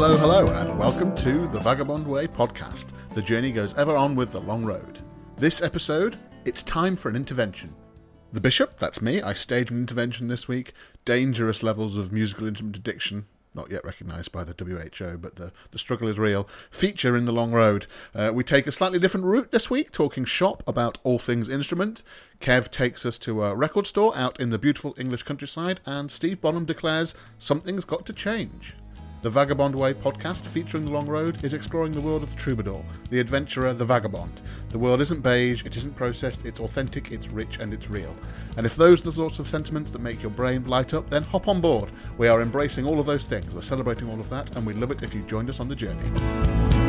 hello, hello, and welcome to the Vagabond Way podcast. The journey goes ever on with the long road. This episode, it's time for an intervention. The Bishop, that's me, I staged an intervention this week. Dangerous levels of musical instrument addiction, not yet recognised by the WHO, but the, the struggle is real. Feature in the long road. Uh, we take a slightly different route this week, talking shop about all things instrument. Kev takes us to a record store out in the beautiful English countryside, and Steve Bonham declares something's got to change. The Vagabond Way podcast featuring The Long Road is exploring the world of the troubadour, the adventurer, the vagabond. The world isn't beige, it isn't processed, it's authentic, it's rich, and it's real. And if those are the sorts of sentiments that make your brain light up, then hop on board. We are embracing all of those things, we're celebrating all of that, and we'd love it if you joined us on the journey.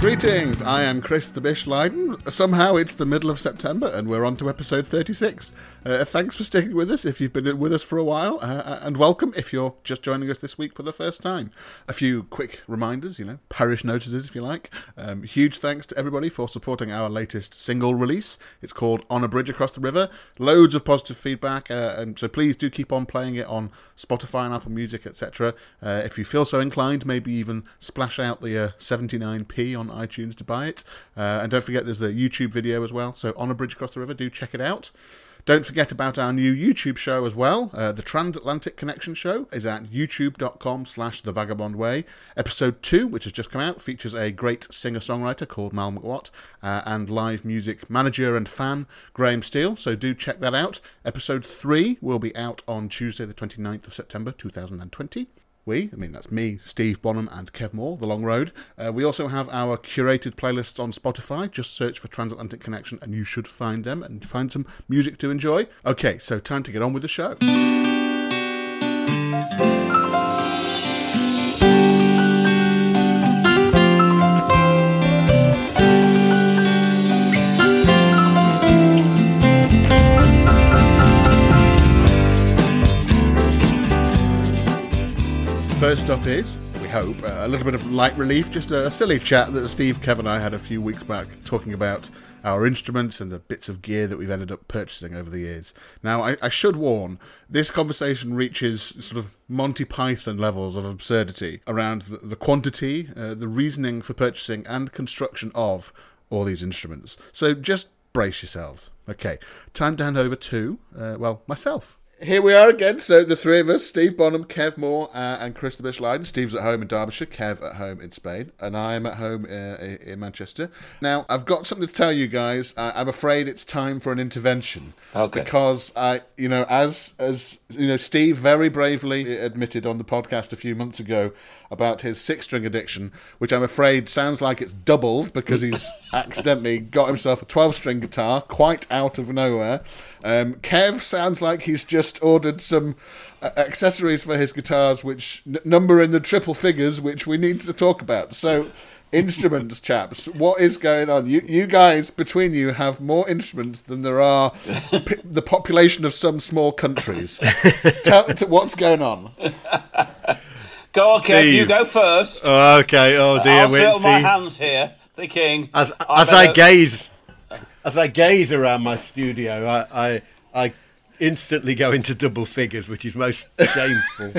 Greetings, I am Chris the Bish Leiden. Somehow it's the middle of September and we're on to episode 36. Uh, thanks for sticking with us if you've been with us for a while, uh, uh, and welcome if you're just joining us this week for the first time. A few quick reminders, you know, parish notices if you like. Um, huge thanks to everybody for supporting our latest single release. It's called On a Bridge Across the River. Loads of positive feedback, uh, and so please do keep on playing it on Spotify and Apple Music, etc. Uh, if you feel so inclined, maybe even splash out the 79p uh, on iTunes to buy it. and don't forget there's a YouTube video as well, so On a Bridge Across the River, do check it out. Don't forget about our new YouTube show as well. Uh, the Transatlantic Connection Show is at youtube.com slash The Vagabond Way. Episode 2, which has just come out, features a great singer-songwriter called Mal McWatt uh, and live music manager and fan Graham Steele, so do check that out. Episode 3 will be out on Tuesday the 29th of September 2020 we, I mean, that's me, Steve Bonham, and Kev Moore, The Long Road. Uh, we also have our curated playlists on Spotify. Just search for Transatlantic Connection and you should find them and find some music to enjoy. Okay, so time to get on with the show. First up is, we hope, a little bit of light relief, just a silly chat that Steve, Kevin, and I had a few weeks back talking about our instruments and the bits of gear that we've ended up purchasing over the years. Now, I, I should warn, this conversation reaches sort of Monty Python levels of absurdity around the, the quantity, uh, the reasoning for purchasing, and construction of all these instruments. So just brace yourselves. Okay, time to hand over to, uh, well, myself here we are again. So the three of us, Steve Bonham, Kev Moore, uh, and Chris the Bish Leiden. Steve's at home in Derbyshire, Kev at home in Spain, and I am at home uh, in Manchester. Now, I've got something to tell you guys. I- am afraid it's time for an intervention. Okay. Because I, you know, as as you know, Steve very bravely admitted on the podcast a few months ago about his six string addiction, which I'm afraid sounds like it's doubled because he's accidentally got himself a 12 string guitar quite out of nowhere. Um, Kev sounds like he's just ordered some uh, accessories for his guitars, which n- number in the triple figures, which we need to talk about. So, instruments, chaps, what is going on? You, you guys between you have more instruments than there are p- the population of some small countries. Tell t- what's going on. Go on, Kev, you go first. Oh, okay. Oh dear, I'll settle my hands here, thinking. As, as I, I gaze, as I gaze around my studio, I, I, I instantly go into double figures, which is most shameful.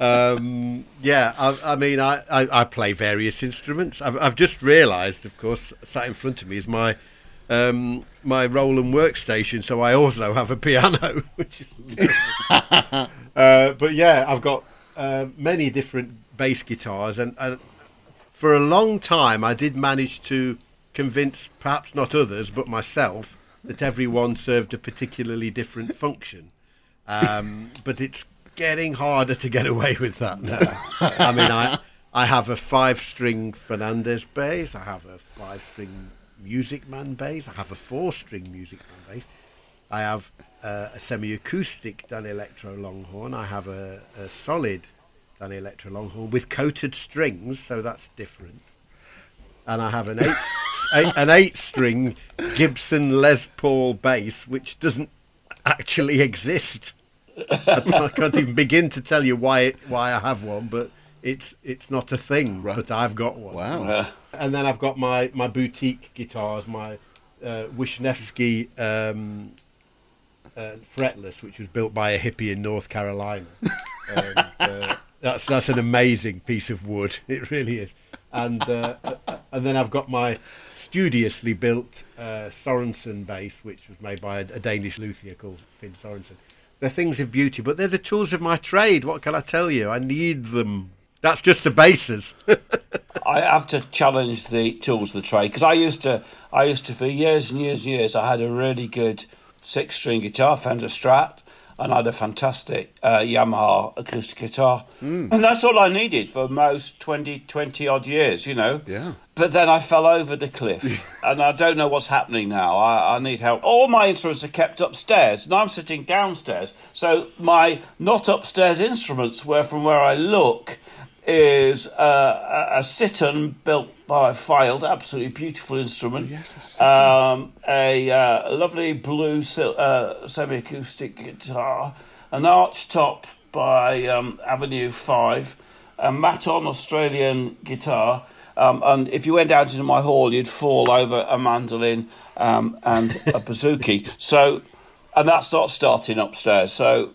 um, yeah, I, I mean, I, I, I, play various instruments. I've, I've just realised, of course, sat in front of me is my um, my Roland workstation, so I also have a piano, which is. uh, but yeah, I've got uh, many different bass guitars, and, and for a long time, I did manage to convince perhaps not others, but myself, that everyone served a particularly different function. Um, but it's getting harder to get away with that now. I mean, I I have a five-string Fernandes bass, I have a five-string Music Man bass, I have a four-string Music Man bass, I have uh, a semi-acoustic Danelectro Longhorn. I have a, a solid Danelectro Longhorn with coated strings, so that's different. And I have an eight, eight an eight-string Gibson Les Paul bass, which doesn't actually exist. I can't even begin to tell you why it, why I have one, but it's it's not a thing. Right. But I've got one. Wow. And then I've got my, my boutique guitars, my uh, Wisniewski um, uh, fretless, which was built by a hippie in North Carolina. and, uh, that's that's an amazing piece of wood. It really is. And uh, and then I've got my studiously built uh, Sorensen bass, which was made by a, a, Danish luthier called Finn Sorensen. They're things of beauty, but they're the tools of my trade. What can I tell you? I need them. That's just the bases. I have to challenge the tools of the trade because I used to, I used to for years and years and years. I had a really good six-string guitar, Fender Strat, and I had a fantastic uh, Yamaha acoustic guitar. Mm. And that's all I needed for most 20, 20 odd years, you know. Yeah. But then I fell over the cliff, and I don't know what's happening now. I, I, need help. All my instruments are kept upstairs, and I'm sitting downstairs. So my not upstairs instruments, were, from where I look, is uh, a, a built by Fylde, absolutely beautiful instrument. Yes, a, um, a uh, lovely blue uh, semi-acoustic guitar, an arch top by um, Avenue Five, a Maton Australian guitar. Um, and if you went out into my hall, you'd fall over a mandolin um, and a bouzouki. So, and that's not starting upstairs. So,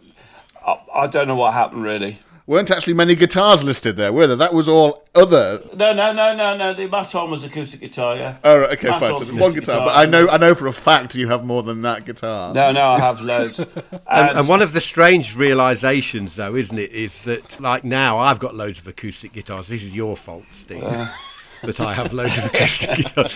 I, I don't know what happened really weren't actually many guitars listed there, were there? That was all other. No, no, no, no, no. The Maton was acoustic guitar, yeah. Oh, right, okay, fine. So one guitar, guitar, but I know, I know for a fact you have more than that guitar. No, no, I have loads. and, and, and, one of the strange realizations, though, isn't it, is that like now I've got loads of acoustic guitars. This is your fault, Steve. Uh. that I have loads of acoustic guitars.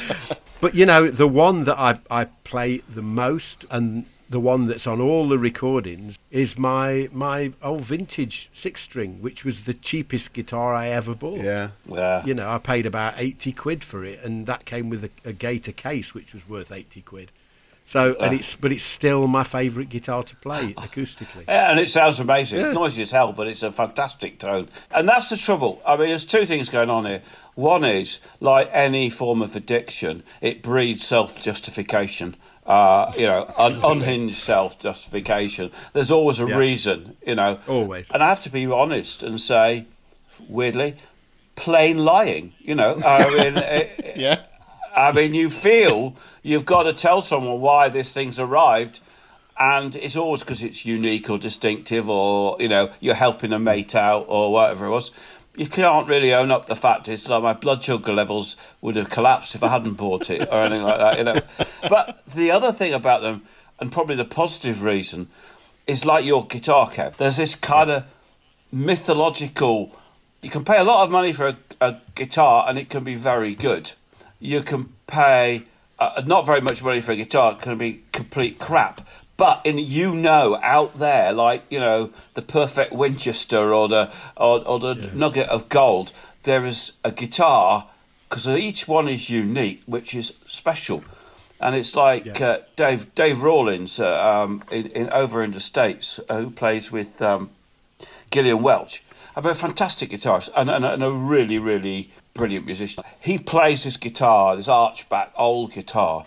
But you know, the one that I, I play the most and the one that's on all the recordings is my my old vintage six string, which was the cheapest guitar I ever bought. Yeah, yeah. You know, I paid about eighty quid for it, and that came with a, a Gator case, which was worth eighty quid. So, and it's but it's still my favourite guitar to play acoustically. Yeah, and it sounds amazing. Yeah. Noisy as hell, but it's a fantastic tone. And that's the trouble. I mean, there's two things going on here. One is, like any form of addiction, it breeds self justification uh, you know, un- unhinged self justification. There's always a yeah. reason, you know. Always. And I have to be honest and say, weirdly, plain lying. You know, I mean, it, yeah. I mean, you feel you've got to tell someone why this thing's arrived, and it's always because it's unique or distinctive, or you know, you're helping a mate out or whatever it was you can't really own up the fact it's like my blood sugar levels would have collapsed if I hadn't bought it or anything like that, you know. But the other thing about them, and probably the positive reason, is like your guitar, Kev. There's this kind of mythological. You can pay a lot of money for a, a guitar, and it can be very good. You can pay uh, not very much money for a guitar; it can be complete crap. But in you know out there, like you know the perfect Winchester or the or, or the yeah. nugget of gold, there is a guitar because each one is unique, which is special. And it's like yeah. uh, Dave Dave Rawlings uh, um, in, in, over in the states uh, who plays with um, Gillian Welch. I mean, a fantastic guitarist and, and, and, a really really brilliant musician. He plays this guitar, this archback old guitar,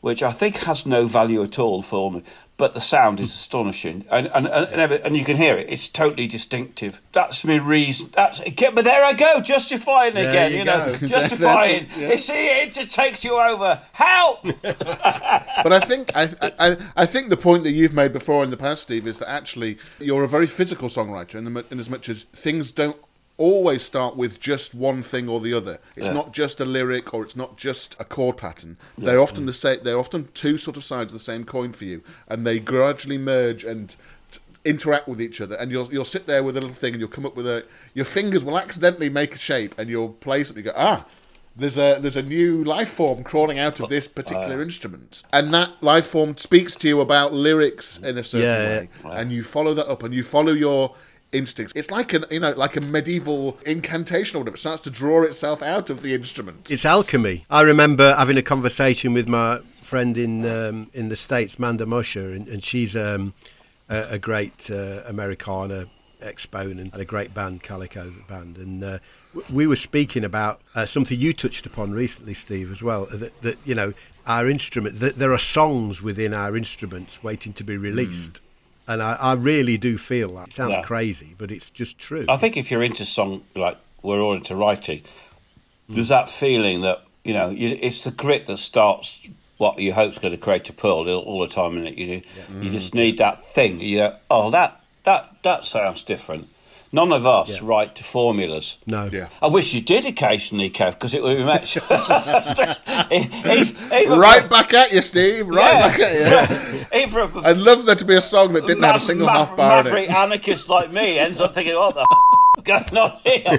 which I think has no value at all for me but the sound is astonishing, and and, and, and you can hear it. It's totally distinctive. That's my reason. That's but there I go, justifying there again. You, you know, justifying. yeah. See, it, it takes you over. Help! but I think I, I I think the point that you've made before in the past, Steve, is that actually you're a very physical songwriter, in, the, in as much as things don't always start with just one thing or the other. It's yeah. not just a lyric or it's not just a chord pattern. Yeah. They're often the same. They're often two sort of sides of the same coin for you, and they gradually merge and interact with each other. And you'll you'll sit there with a little thing, and you'll come up with a. Your fingers will accidentally make a shape, and you'll play something. You go ah. There's a there's a new life form crawling out of this particular uh, instrument, and that life form speaks to you about lyrics in a certain yeah, way, and you follow that up, and you follow your instincts. It's like an you know like a medieval incantation or whatever. It starts to draw itself out of the instrument. It's alchemy. I remember having a conversation with my friend in um, in the states, Manda Mosher, and, and she's um, a, a, great uh, Americana exponent and a great band, Calico band, and. Uh, we were speaking about uh, something you touched upon recently, Steve, as well. That, that you know, our instrument. That there are songs within our instruments waiting to be released. And I, I really do feel that. It sounds yeah. crazy, but it's just true. I think if you're into song, like we're all into writing, mm. there's that feeling that you know you, it's the grit that starts what you hope's going to create a pearl all the time, and you you just need that thing. You go, oh, that that that sounds different. None of us Yeah. write to formulas. No. Yeah. I wish you did occasionally, Kev, because it would be much. even Right back at you, Steve. Right Yeah. back at you. Even a I'd love there to be a song that didn't have a single mav- half bar in maverick it. anarchist like me ends up thinking, what the f- going on here?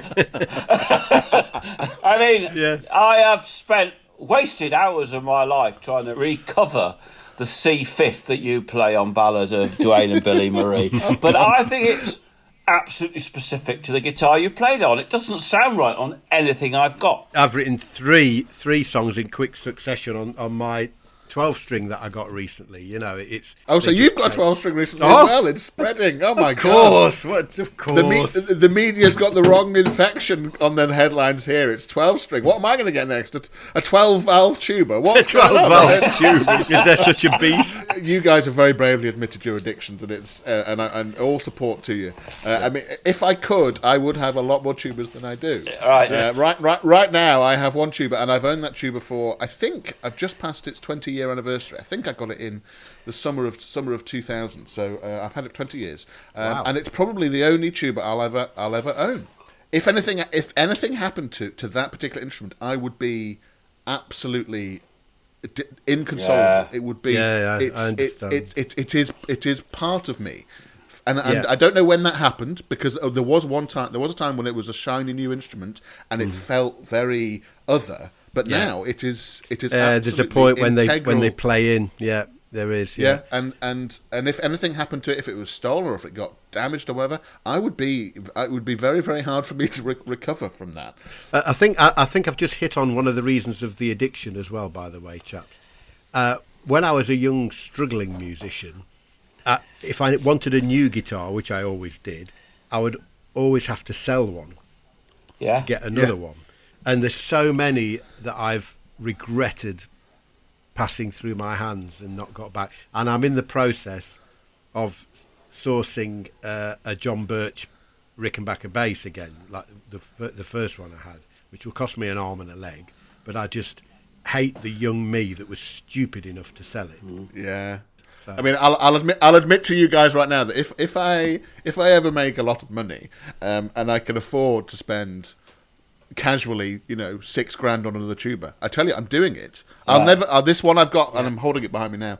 I mean, Yeah. I have spent wasted hours of my life trying to recover the C fifth that you play on Ballad of Dwayne and Billy Marie, but I think it's absolutely specific to the guitar you played on. It doesn't sound right on anything I've got. I've written three three songs in quick succession on, on my twelve string that I got recently. You know, it's Oh, so you've got a 12 string recently Oh. as well. It's spreading. Oh, my Of God. course, what of course. The, me- the the media's got the wrong infection on their headlines here. It's 12 string. What am I going to get next? A, t- a 12 valve tuba? What's twelve going on? volt tube. Is there such a beast? you guys have very bravely admitted your addictions, and it's uh, and, and all support to you. Uh, I mean, if I could, I would have a lot more tubas than I do. Right. uh, right, right, right now, I have one tuba, and I've owned that tuba for I think I've just passed its 20 year anniversary. I think I got it in the summer of summer of 2000. So uh, I've had it 20 years, um, Wow. and it's probably the only tuba I'll ever I'll ever own. If anything, if anything happened to to that particular instrument, I would be absolutely inconsolable. Yeah. It would be. Yeah, yeah, I it's, it, it, it, it is it is part of me, and, and Yeah. I don't know when that happened because uh, there was one time there was a time when it was a shiny new instrument and it felt very other. But. Yeah. now it is it is. Uh, there's a point when they when they play in. Yeah, there is. Yeah, Yeah. and, and and if anything happened to it, if it was stolen or if it got damaged or whatever, I would be it would be very very hard for me to re- recover from that. Uh, I think I, I think I've just hit on one of the reasons of the addiction as well. By the way, chaps, uh, when I was a young struggling musician, uh, if I wanted a new guitar, which I always did, I would always have to sell one, Yeah. get another Yeah. one, and there's so many that I've regretted passing through my hands and not got back, and I'm in the process of sourcing uh, a John Birch Rickenbacker bass again, like the the first one I had, which will cost me an arm and a leg, but I just hate the young me that was stupid enough to sell it. Yeah. So- I mean, I'll, I'll admit, I'll admit to you guys right now that if, if I if I ever make a lot of money, um, and I can afford to spend casually, you know, six grand on another tuba, I tell you, I'm doing it. I'll never. Uh, this one I've got, and I'm holding it behind me now.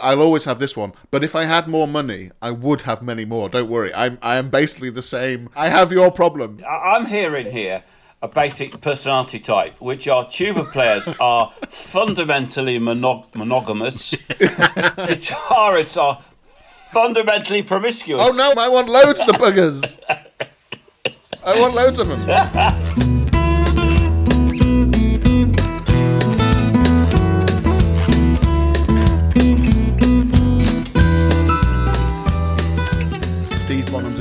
I'll always have this one. But if I had more money, I would have many more. Don't worry. I'm I am basically the same. I have your problem. I'm hearing here a basic personality type, which are tuba players are fundamentally monog- monogamous. Guitarists are fundamentally promiscuous. Oh no! I want loads of the buggers. I want loads of them.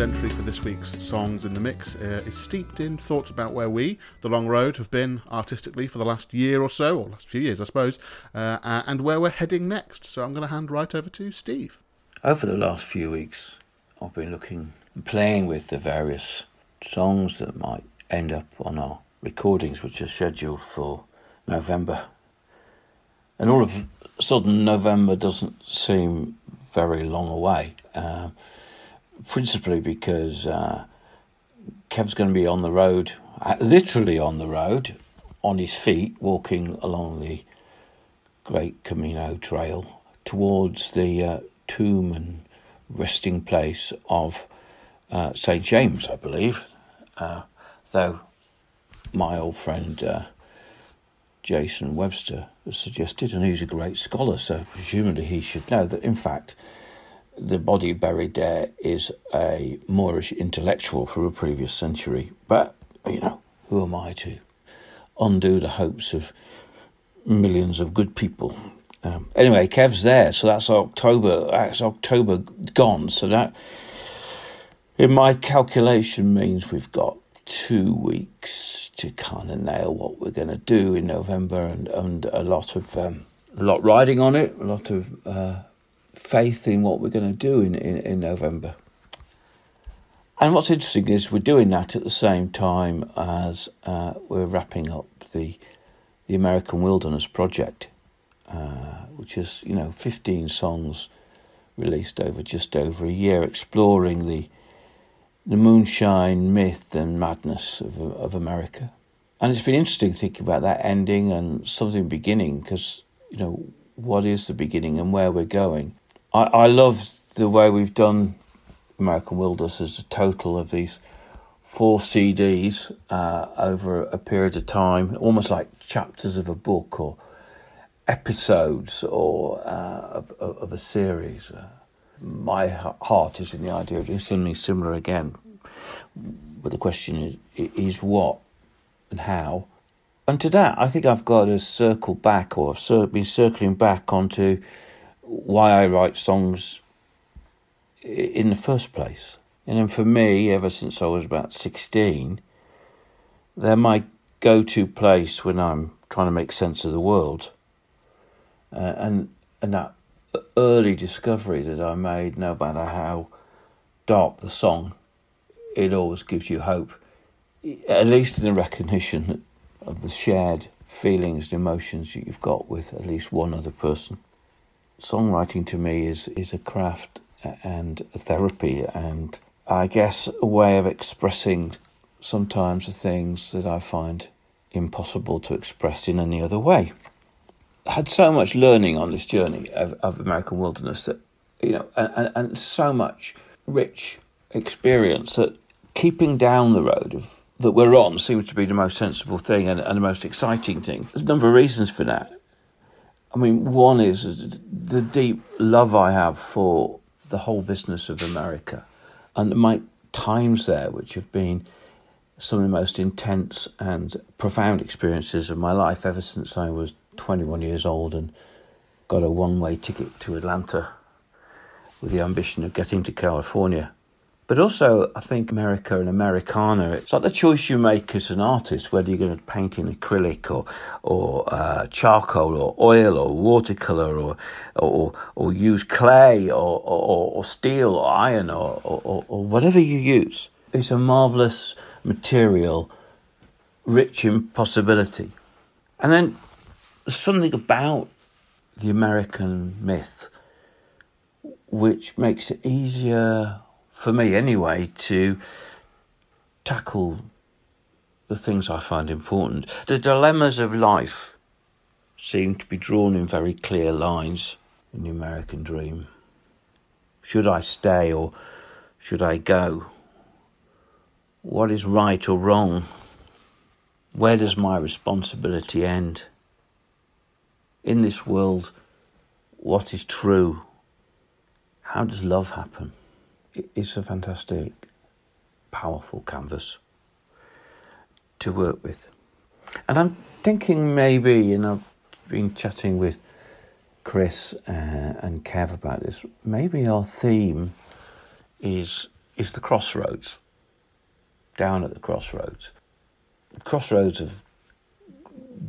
Entry for this week's Songs in the Mix uh, is steeped in thoughts about where we, The Long Road, have been artistically for the last year or so, or last few years, I suppose, uh, and where we're heading next. So I'm going to hand right over to Steve. Over the last few weeks, I've been looking and playing with the various songs that might end up on our recordings, which are scheduled for November. And all of a sudden, November doesn't seem very long away, uh, principally because uh, Kev's going to be on the road, uh, literally on the road, on his feet, walking along the Great Camino Trail towards the uh, tomb and resting place of uh, St. James, I believe. Uh, though my old friend uh, Jason Webster suggested, and he's a great scholar, so presumably he should know that, in fact, the body buried there is a Moorish intellectual from a previous century. But, you know, who am I to undo the hopes of millions of good people? Um, anyway, Kev's there, so that's October. That's October gone. So that, in my calculation, means we've got two weeks to kind of nail what we're going to do in November, and, and a lot of um, a lot riding on it, a lot of uh, faith in what we're going to do in, in, in November. And what's interesting is we're doing that at the same time as uh, we're wrapping up the the American Wilderness Project, uh, which is, you know, 15 songs released over just over a year, exploring the the moonshine myth and madness of of America. And it's been interesting thinking about that ending and something beginning because you know what is the beginning and where we're going. I, I love the way we've done American Wilderness as a total of these four CDs uh, over a period of time, almost like chapters of a book or episodes or uh, of, of, a series. Uh, my heart is in the idea of doing something similar again, but the question is, is what and how. And to that, I think I've got to circle back, or I've been circling back onto why I write songs in the first place. And then for me, ever since I was about 16, they're my go to place when I'm trying to make sense of the world. Uh, and, and that early discovery that I made, no matter how dark the song, it always gives you hope, at least in the recognition of the shared feelings and emotions that you've got with at least one other person. Songwriting to me is, is a craft and a therapy and I guess, a way of expressing sometimes the things that I find impossible to express in any other way. I had so much learning on this journey of, of American wilderness that, you know, and, and so much rich experience that keeping down the road of, that we're on seems to be the most sensible thing and, and the most exciting thing. There's a number of reasons for that. I mean, one is the deep love I have for the whole business of America and my times there, which have been some of the most intense and profound experiences of my life ever since I was 21 years old and got a one way ticket to Atlanta with the ambition of getting to California. But also, I think America and Americana, it's like the choice you make as an artist, whether you're going to paint in acrylic or, or uh, charcoal or oil or watercolor or, or, or use clay or, or, or steel or iron or, or, or whatever you use. It's a marvelous material, rich in possibility. And then there's something about the American myth which makes it easier for me anyway, to tackle the things I find important. The dilemmas of life seem to be drawn in very clear lines in the American dream. Should I stay or should I go? What is right or wrong? Where does my responsibility end? In this world, what is true? How does love happen? It's a fantastic, powerful canvas to work with. And I'm thinking maybe, you know, been chatting with Chris uh, and Kev about this. Maybe our theme is is the crossroads. Down at the crossroads, crossroads of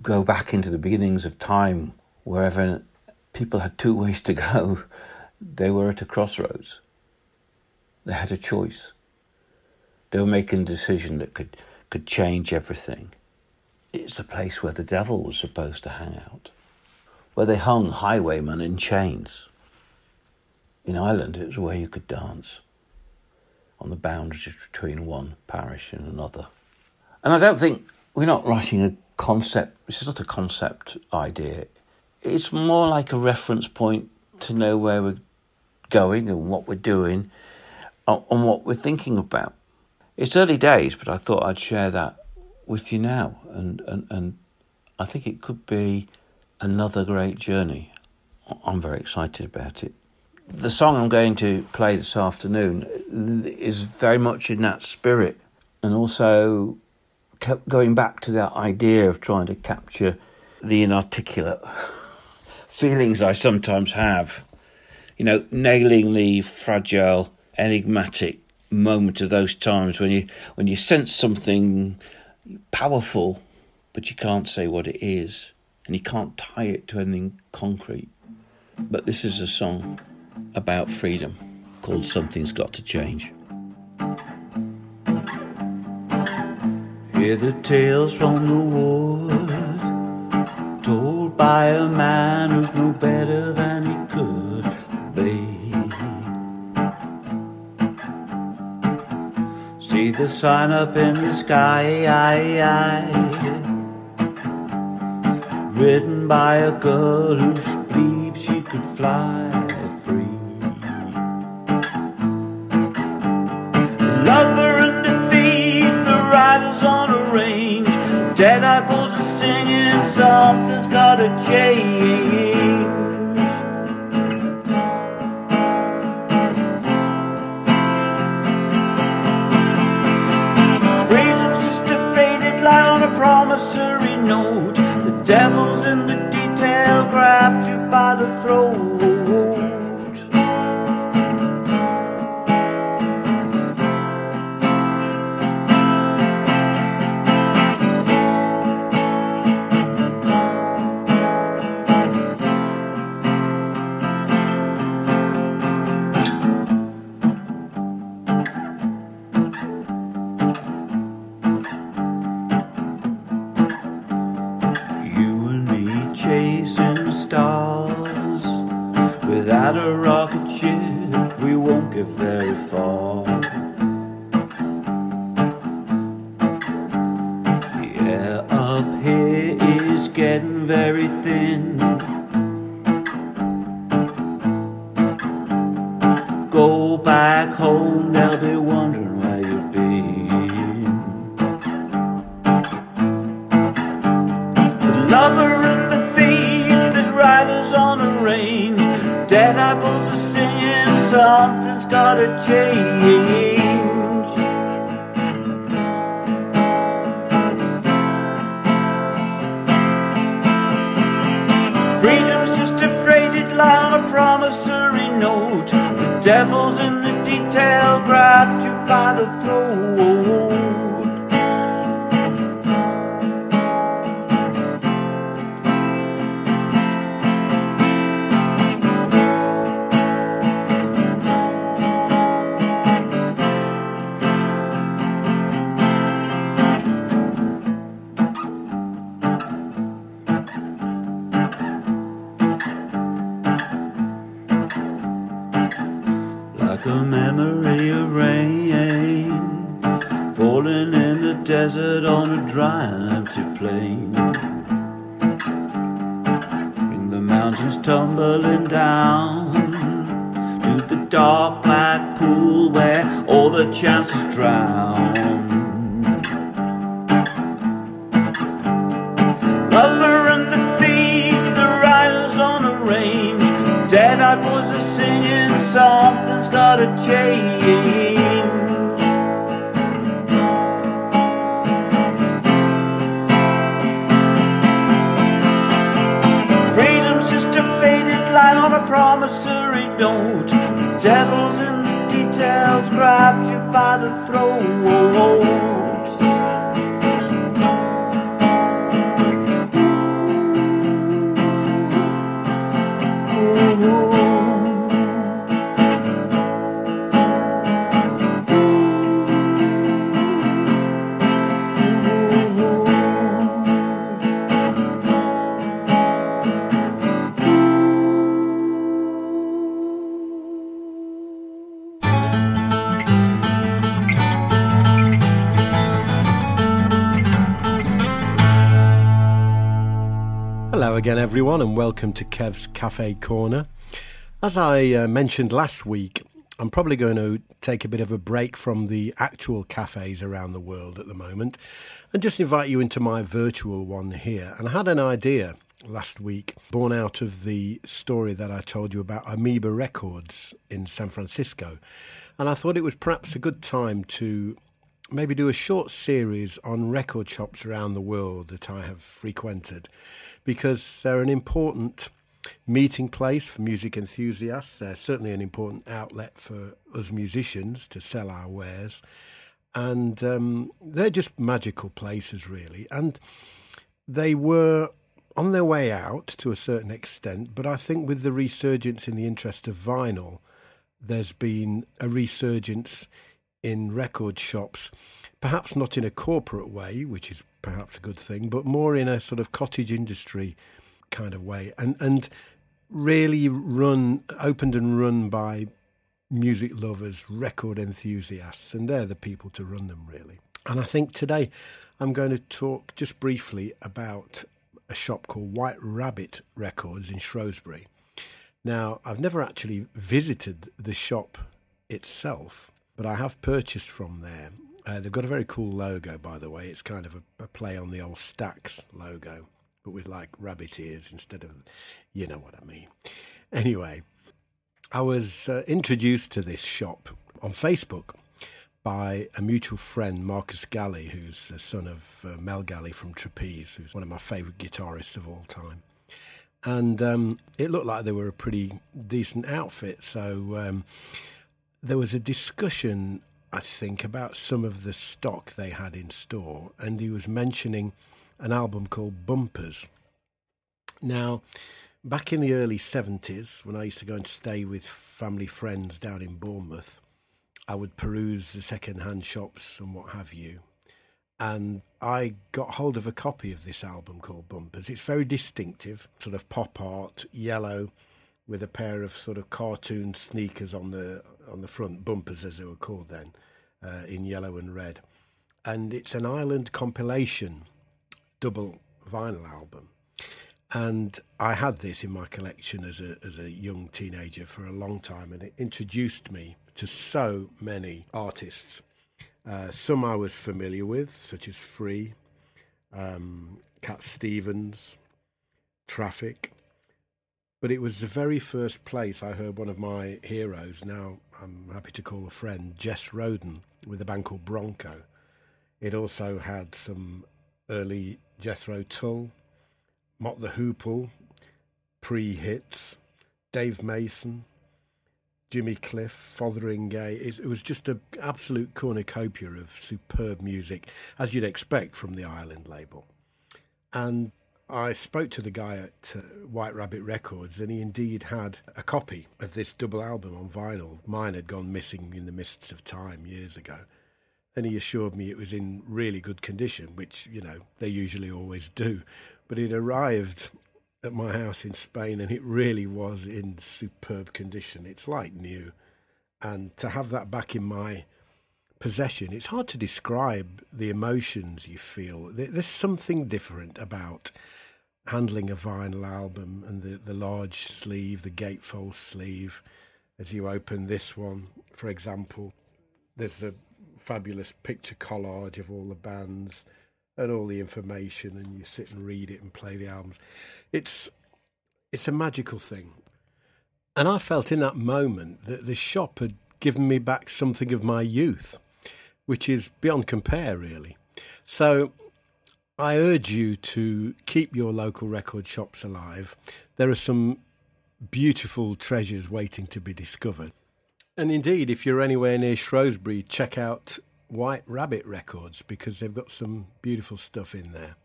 go back into the beginnings of time, wherever people had two ways to go. They were at a crossroads. They had a choice. They were making a decision that could, could change everything. It's the place where the devil was supposed to hang out, where they hung highwaymen in chains. In Ireland, it was where you could dance on the boundaries between one parish and another. And I don't think we're not writing a concept, this is not a concept idea. It's more like a reference point to know where we're going and what we're doing on what we're thinking about. It's early days, but I thought I'd share that with you now, and, and, and I think it could be another great journey. I'm very excited about it. The song I'm going to play this afternoon is very much in that spirit, and also going back to that idea of trying to capture the inarticulate feelings I sometimes have. You know, nailing the fragile enigmatic moment of those times when you when you sense something powerful, but you can't say what it is, and you can't tie it to anything concrete. But this is a song about freedom called Something's Got to Change. Hear the tales from the wood told by a man who's no better than See the sign up in the sky, written by a girl who believed she could fly free. Lover thief, the riders on a range, dead eyeballs are singing, something's gotta change. Note. The devil's in the detail, grabbed you by the throat. Devil's in the detail, grabbed you by the throat. Range. I was are singing, something's gotta change. Freedom's just a faded line on a promissory note. The devil's in the details, grabbed you by the throat. Everyone, and welcome to Kev's Cafe Corner. As I uh, mentioned last week, I'm probably going to take a bit of a break from the actual cafes around the world at the moment and just invite you into my virtual one here. And I had an idea last week, born out of the story that I told you about Amoeba Records in San Francisco. And I thought it was perhaps a good time to maybe do a short series on record shops around the world that I have frequented because they're an important meeting place for music enthusiasts. They're certainly an important outlet for us musicians to sell our wares. And um, they're just magical places, really. And they were on their way out to a certain extent, but I think with the resurgence in the interest of vinyl, there's been a resurgence in record shops, perhaps not in a corporate way, which is perhaps a good thing, but more in a sort of cottage industry kind of way, and and really run opened and run by music lovers, record enthusiasts, and they're the people to run them really. And I think today I'm going to talk just briefly about a shop called White Rabbit Records in Shrewsbury. Now, I've never actually visited the shop itself, but I have purchased from there. Uh, they've got a very cool logo, by the way. It's kind of a, a play on the old Stax logo, but with like rabbit ears instead of, you know what I mean. Anyway, I was uh, introduced to this shop on Facebook by a mutual friend, Marcus Galley, who's the son of uh, Mel Galley from Trapeze, who's one of my favourite guitarists of all time. And um, it looked like they were a pretty decent outfit. So um, there was a discussion, I think, about some of the stock they had in store. And he was mentioning an album called Bumpers. Now, back in the early 70s, when I used to go and stay with family friends down in Bournemouth, I would peruse the second-hand shops and what have you. And I got hold of a copy of this album called Bumpers. It's very distinctive, sort of pop art, yellow, with a pair of sort of cartoon sneakers on the on the front, bumpers as they were called then, uh, in yellow and red. And it's an island compilation, double vinyl album. And I had this in my collection as a as a young teenager for a long time, and it introduced me to so many artists. Uh, some I was familiar with, such as Free, um, Cat Stevens, Traffic. But it was the very first place I heard one of my heroes, now I'm happy to call a friend, Jess Roden, with a band called Bronco. It also had some early Jethro Tull, Mott the Hoople, pre hits, Dave Mason, Jimmy Cliff, Fotheringay. It was just an absolute cornucopia of superb music, as you'd expect from the Island label. And I spoke to the guy at uh, White Rabbit Records, and he indeed had a copy of this double album on vinyl. Mine had gone missing in the mists of time years ago. And he assured me it was in really good condition, which, you know, they usually always do. But it arrived at my house in Spain, and it really was in superb condition. It's like new, and to have that back in my possession, it's hard to describe the emotions you feel. There's something different about handling a vinyl album and the, the large sleeve, the gatefold sleeve. As you open this one, for example, there's the fabulous picture collage of all the bands and all the information, and you sit and read it and play the albums. It's it's a magical thing, and I felt in that moment that the shop had given me back something of my youth, which is beyond compare, really. So. I urge you to keep your local record shops alive. There are some beautiful treasures waiting to be discovered. And indeed, if you're anywhere near Shrewsbury, check out White Rabbit Records because they've got some beautiful stuff in there.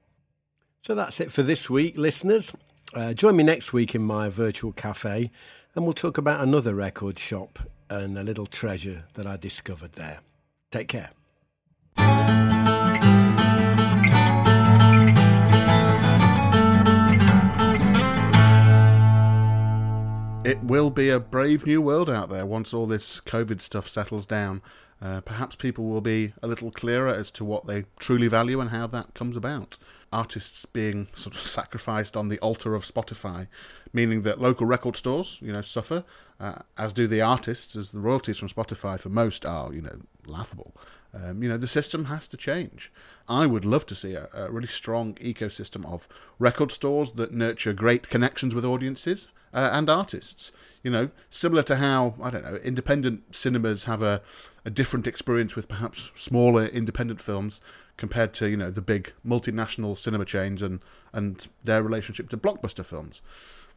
So that's it for this week, listeners. Uh, join me next week in my virtual cafe and we'll talk about another record shop and a little treasure that I discovered there. Take care. It will be a brave new world out there once all this COVID stuff settles down. Uh, perhaps people will be a little clearer as to what they truly value and how that comes about. Artists being sort of sacrificed on the altar of Spotify, meaning that local record stores, you know, suffer, uh, as do the artists, as the royalties from Spotify for most are, you know, laughable. Um, you know, the system has to change. I would love to see a, a really strong ecosystem of record stores that nurture great connections with audiences uh, and artists. You know, similar to how I don't know, independent cinemas have a, a different experience with perhaps smaller independent films compared to you know the big multinational cinema chains and and their relationship to blockbuster films.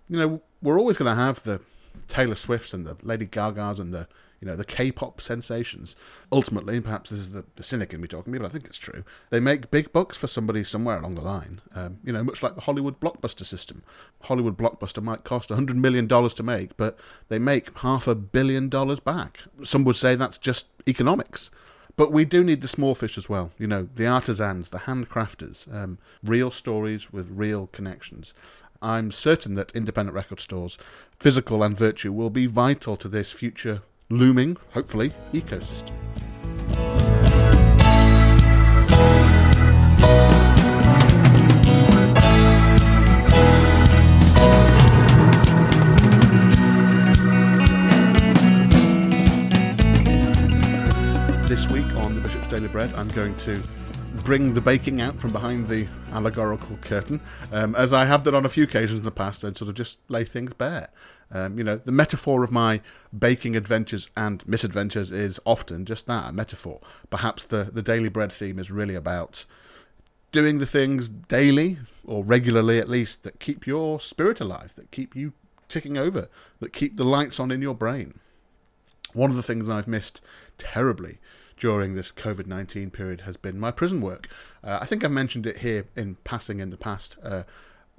You know, we're always going to have the Taylor Swifts and the Lady Gagas and the you know the K-pop sensations. Ultimately, and perhaps this is the, the cynic in me talking, but I think it's true. They make big bucks for somebody somewhere along the line. Um, you know, much like the Hollywood blockbuster system. Hollywood blockbuster might cost hundred million dollars to make, but they make half a billion dollars back. Some would say that's just economics. But we do need the small fish as well. You know, the artisans, the handcrafters, um, real stories with real connections. I'm certain that independent record stores, physical and virtual, will be vital to this future looming, hopefully, ecosystem. This week on the Bishop's Daily Bread, I'm going to bring the baking out from behind the allegorical curtain, um, as I have done on a few occasions in the past, and sort of just lay things bare. Um, you know, the metaphor of my baking adventures and misadventures is often just that a metaphor. Perhaps the, the daily bread theme is really about doing the things daily, or regularly at least, that keep your spirit alive, that keep you ticking over, that keep the lights on in your brain. One of the things I've missed terribly during this COVID 19 period has been my prison work. Uh, I think I've mentioned it here in passing in the past. Uh,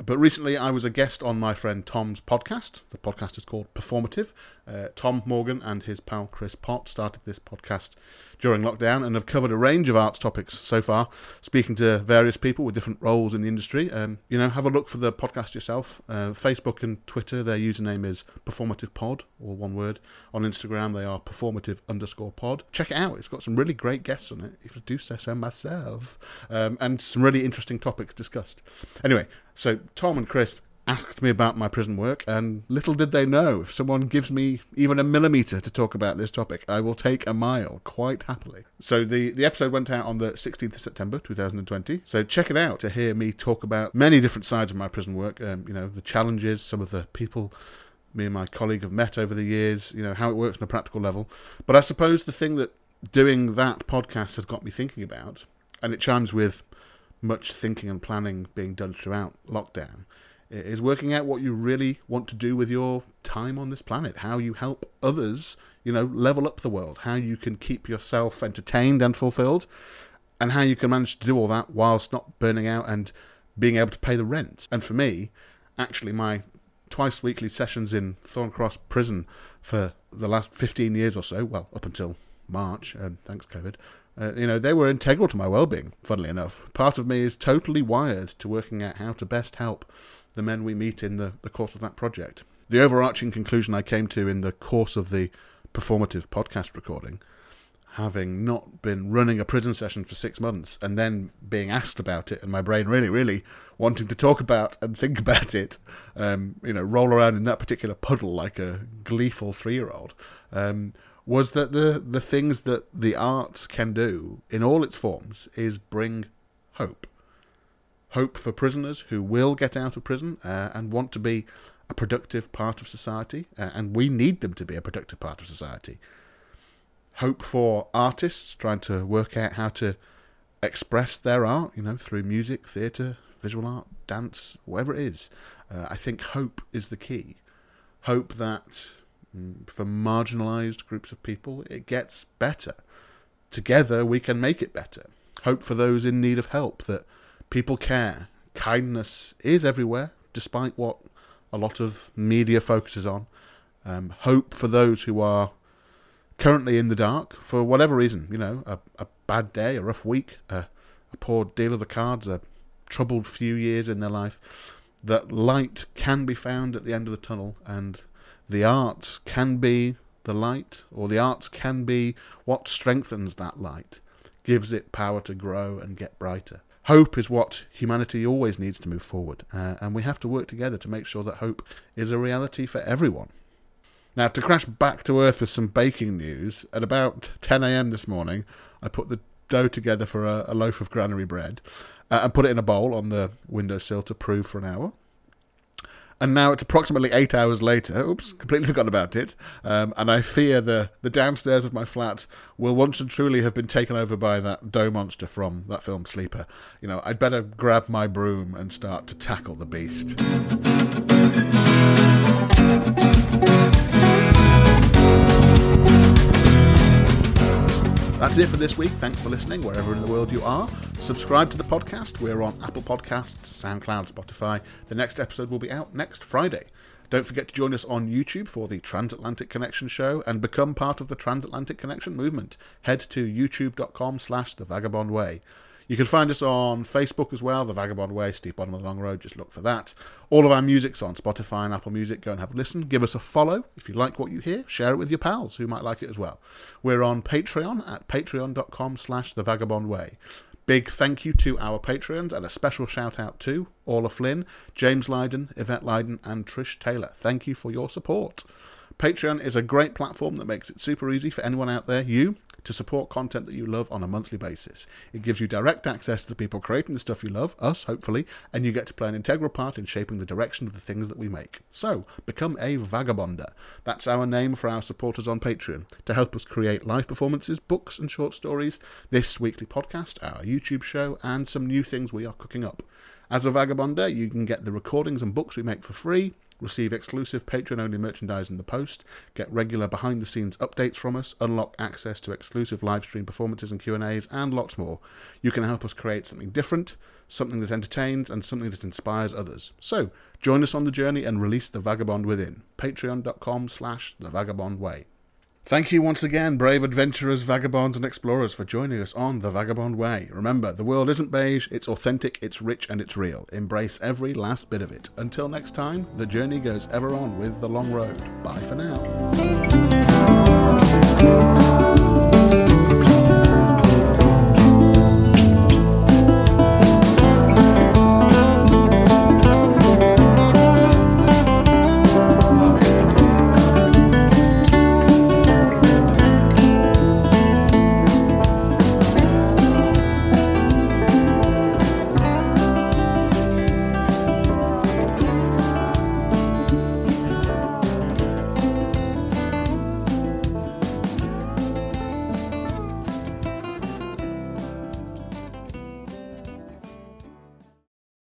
but recently, I was a guest on my friend Tom's podcast. The podcast is called Performative. Uh, Tom Morgan and his pal Chris Pott started this podcast during lockdown and have covered a range of arts topics so far, speaking to various people with different roles in the industry. Um, you know, have a look for the podcast yourself. Uh, Facebook and Twitter, their username is Performative Pod, or one word. On Instagram, they are Performative underscore Pod. Check it out. It's got some really great guests on it, if I do say so myself, um, and some really interesting topics discussed. Anyway, so Tom and Chris asked me about my prison work, and little did they know, if someone gives me even a millimetre to talk about this topic, I will take a mile quite happily. So the, the episode went out on the 16th of September 2020, so check it out to hear me talk about many different sides of my prison work, um, you know, the challenges, some of the people me and my colleague have met over the years, you know, how it works on a practical level. But I suppose the thing that doing that podcast has got me thinking about, and it chimes with much thinking and planning being done throughout lockdown, is working out what you really want to do with your time on this planet, how you help others, you know, level up the world, how you can keep yourself entertained and fulfilled, and how you can manage to do all that whilst not burning out and being able to pay the rent. And for me, actually, my twice weekly sessions in Thorn Cross Prison for the last 15 years or so, well, up until March, um, thanks COVID, uh, you know, they were integral to my well-being, funnily enough. Part of me is totally wired to working out how to best help the men we meet in the, the course of that project. The overarching conclusion I came to in the course of the performative podcast recording, having not been running a prison session for six months and then being asked about it, and my brain really, really wanting to talk about and think about it, um, you know, roll around in that particular puddle like a gleeful three year old, um, was that the, the things that the arts can do in all its forms is bring hope hope for prisoners who will get out of prison uh, and want to be a productive part of society, uh, and we need them to be a productive part of society. Hope for artists trying to work out how to express their art, you know, through music, theatre, visual art, dance, whatever it is. Uh, I think hope is the key. Hope that mm, for marginalised groups of people it gets better. Together we can make it better. Hope for those in need of help that people care. Kindness is everywhere, despite what a lot of media focuses on. Um, hope for those who are currently in the dark for whatever reason, you know, a, a bad day, a rough week, a, a poor deal of the cards, a troubled few years in their life, that light can be found at the end of the tunnel and the arts can be the light, or the arts can be what strengthens that light, gives it power to grow and get brighter hope is what humanity always needs to move forward, uh, and we have to work together to make sure that hope is a reality for everyone. Now, to crash back to earth with some baking news, at about 10 a.m. this morning, I put the dough together for a, a loaf of granary bread uh, and put it in a bowl on the windowsill to prove for an hour and now it's approximately eight hours later. Oops, completely forgot about it. Um, and I fear the, the downstairs of my flat will once and truly have been taken over by that dough monster from that film Sleeper. You know, I'd better grab my broom and start to tackle the beast. That's it for this week. Thanks for listening, wherever in the world you are. Subscribe to the podcast. We're on Apple Podcasts, SoundCloud, Spotify. The next episode will be out next Friday. Don't forget to join us on YouTube for the Transatlantic Connection show and become part of the Transatlantic Connection movement. Head to youtube.com slash the vagabond way. You can find us on Facebook as well, The Vagabond Way, Steve Bonham of the Long Road. Just look for that. All of our music's on Spotify and Apple Music. Go and have a listen. Give us a follow. If you like what you hear, share it with your pals who might like it as well. We're on Patreon at patreon.com slash The Vagabond Way. Big thank you to our Patreons and a special shout out to Orla Flynn, James Lydon, Yvette Lydon, and Trish Taylor. Thank you for your support. Patreon is a great platform that makes it super easy for anyone out there, you, to support content that you love on a monthly basis. It gives you direct access to the people creating the stuff you love, us, hopefully, and you get to play an integral part in shaping the direction of the things that we make. So, become a vagabonder. That's our name for our supporters on Patreon to help us create live performances, books, and short stories, this weekly podcast, our YouTube show, and some new things we are cooking up. As a vagabonder, you can get the recordings and books we make for free, receive exclusive Patreon-only merchandise in the post, get regular behind-the-scenes updates from us, unlock access to exclusive live stream performances and Q&As, and lots more. You can help us create something different, something that entertains, and something that inspires others. So, join us on the journey and release the vagabond within. Patreon.com slash The Vagabond Way. Thank you once again, brave adventurers, vagabonds, and explorers, for joining us on The Vagabond Way. Remember, the world isn't beige, it's authentic, it's rich, and it's real. Embrace every last bit of it. Until next time, the journey goes ever on with The Long Road. Bye for now.